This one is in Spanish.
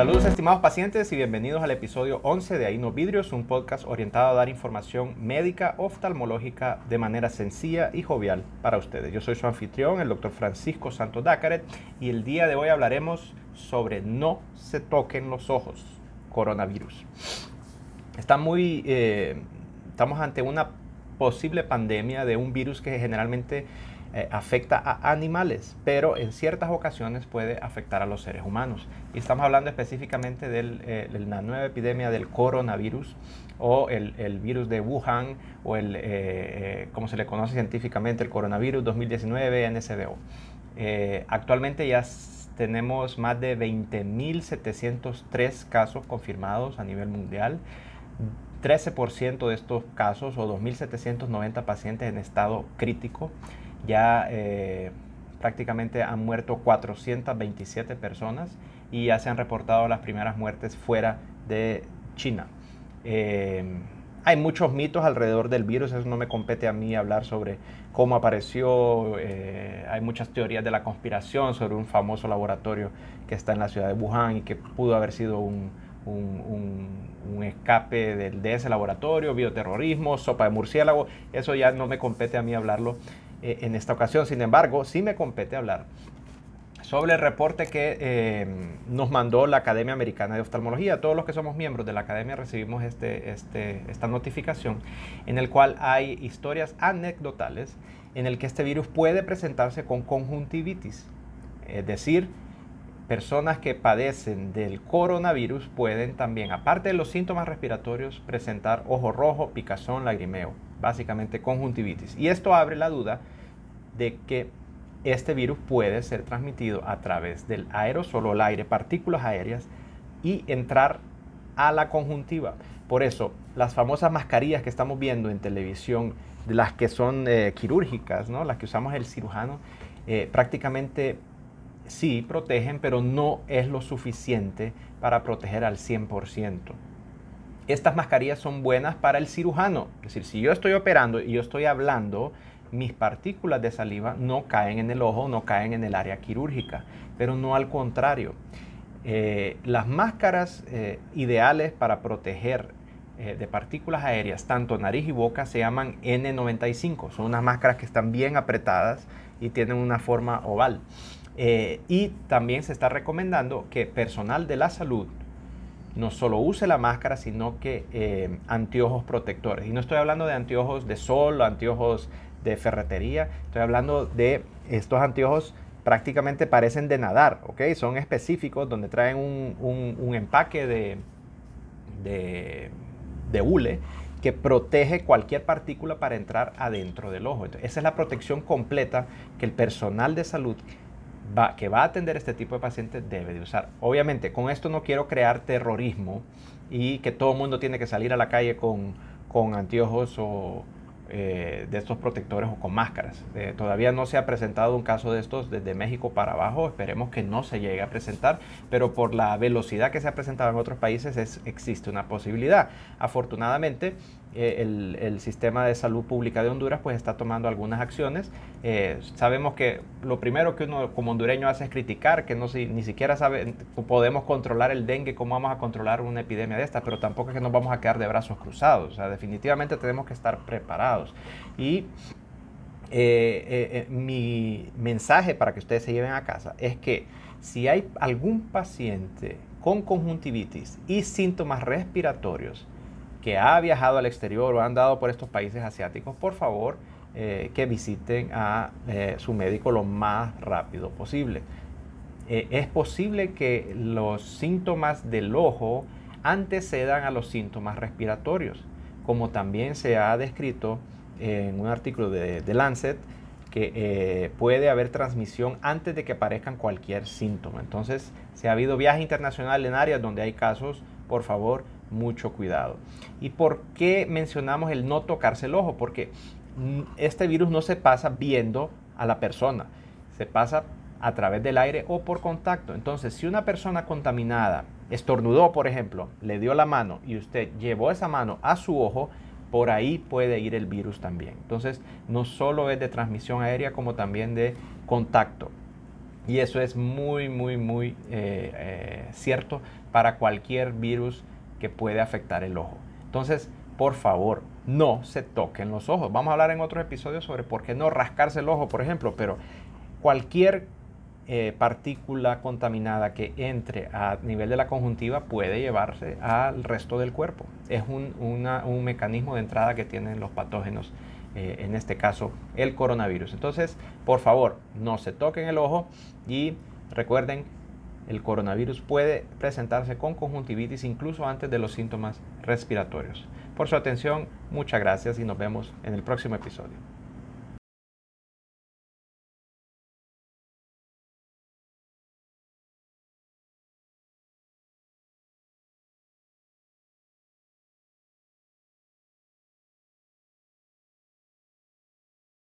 Saludos estimados pacientes y bienvenidos al episodio 11 de Aino Vidrios, un podcast orientado a dar información médica oftalmológica de manera sencilla y jovial para ustedes. Yo soy su anfitrión, el doctor Francisco Santos Dácaret, y el día de hoy hablaremos sobre no se toquen los ojos, coronavirus. Está muy, eh, estamos ante una posible pandemia de un virus que generalmente eh, afecta a animales, pero en ciertas ocasiones puede afectar a los seres humanos. Y estamos hablando específicamente de eh, la nueva epidemia del coronavirus o el, virus de Wuhan o el, eh, como se le conoce científicamente, el coronavirus 2019 NCBO. actualmente ya tenemos más de 20.703 casos confirmados a nivel mundial. 13% de estos casos o 2.790 pacientes en estado crítico ya eh, prácticamente han muerto 427 personas y ya se han reportado las primeras muertes fuera de China. Eh, hay muchos mitos alrededor del virus, eso no me compete a mí hablar sobre cómo apareció. Eh, hay muchas teorías de la conspiración sobre un famoso laboratorio que está en la ciudad de Wuhan y que pudo haber sido un, escape de, de, ese laboratorio, bioterrorismo, sopa de murciélago. Eso ya no me compete a mí hablarlo. Eh, en esta ocasión. Sin embargo, sí me compete hablar sobre el reporte que eh, nos mandó la Academia Americana de Oftalmología. Todos los que somos miembros de la Academia recibimos este, este, esta notificación en el cual hay historias anecdotales en el que este virus puede presentarse con conjuntivitis. Es decir, personas que padecen del coronavirus pueden también, aparte de los síntomas respiratorios, presentar ojo rojo, picazón, lagrimeo básicamente conjuntivitis. Y esto abre la duda de que este virus puede ser transmitido a través del aerosol o el aire, partículas aéreas, y entrar a la conjuntiva. Por eso, las famosas mascarillas que estamos viendo en televisión, las que son eh, quirúrgicas, ¿no? las que usamos el cirujano, eh, prácticamente sí protegen, pero no es lo suficiente para proteger al 100% estas mascarillas son buenas para el cirujano. Es decir, si yo estoy operando y yo estoy hablando, mis partículas de saliva no caen en el ojo, no caen en el área quirúrgica, pero no al contrario. Eh, las máscaras eh, ideales para proteger eh, de partículas aéreas, tanto nariz y boca, se llaman N95. Son unas máscaras que están bien apretadas y tienen una forma oval. y también se está recomendando que personal de la salud no solo use la máscara, sino que eh, anteojos protectores. Y no estoy hablando de anteojos de sol, anteojos de ferretería, estoy hablando de estos anteojos prácticamente parecen de nadar, ¿ok? Son específicos donde traen un, empaque de, de, de, hule que protege cualquier partícula para entrar adentro del ojo. esa es la protección completa que el personal de salud que va a atender este tipo de pacientes debe de usar. Obviamente, con esto no quiero crear terrorismo y que todo el mundo tiene que salir a la calle con, con anteojos o eh, de estos protectores o con máscaras. Eh, todavía no se ha presentado un caso de estos desde México para abajo, esperemos que no se llegue a presentar, pero por la velocidad que se ha presentado en otros países es, existe una posibilidad. Afortunadamente, eh, el, sistema de salud pública de Honduras pues está tomando algunas acciones. sabemos que lo primero que uno como hondureño hace es criticar, que no ni siquiera sabe, podemos controlar el dengue, cómo vamos a controlar una epidemia de esta, pero tampoco es que nos vamos a quedar de brazos cruzados. O sea, definitivamente tenemos que estar preparados. Y eh, eh, eh, mi mensaje para que ustedes se lleven a casa es que si hay algún paciente con conjuntivitis y síntomas respiratorios que ha viajado al exterior o ha andado por estos países asiáticos, por favor que visiten a su médico lo más rápido posible. es posible que los síntomas del ojo antecedan a los síntomas respiratorios como también se ha descrito en un artículo de, The Lancet, que eh, puede haber transmisión antes de que aparezcan cualquier síntoma. Entonces, si ha habido viaje internacional en áreas donde hay casos, por favor, mucho cuidado. ¿Y por qué mencionamos el no tocarse el ojo? Porque mm, este virus no se pasa viendo a la persona, se pasa a través del aire o por contacto. Entonces, si una persona contaminada estornudó, por ejemplo, le dio la mano y usted llevó esa mano a su ojo, por ahí puede ir el virus también. Entonces, no solo es de transmisión aérea como también de contacto. Y eso es muy, muy, muy eh, eh, cierto para cualquier virus que puede afectar el ojo. Entonces, por favor, no se toquen los ojos. Vamos a hablar en otros episodios sobre por qué no rascarse el ojo, por ejemplo, pero cualquier eh, partícula contaminada que entre a nivel de la conjuntiva puede llevarse al resto del cuerpo. Es un, un mecanismo de entrada que tienen los patógenos, eh, en este caso el coronavirus. Entonces, por favor, no se toquen el ojo y recuerden, el coronavirus puede presentarse con conjuntivitis incluso antes de los síntomas respiratorios. Por su atención, muchas gracias y nos vemos en el próximo episodio.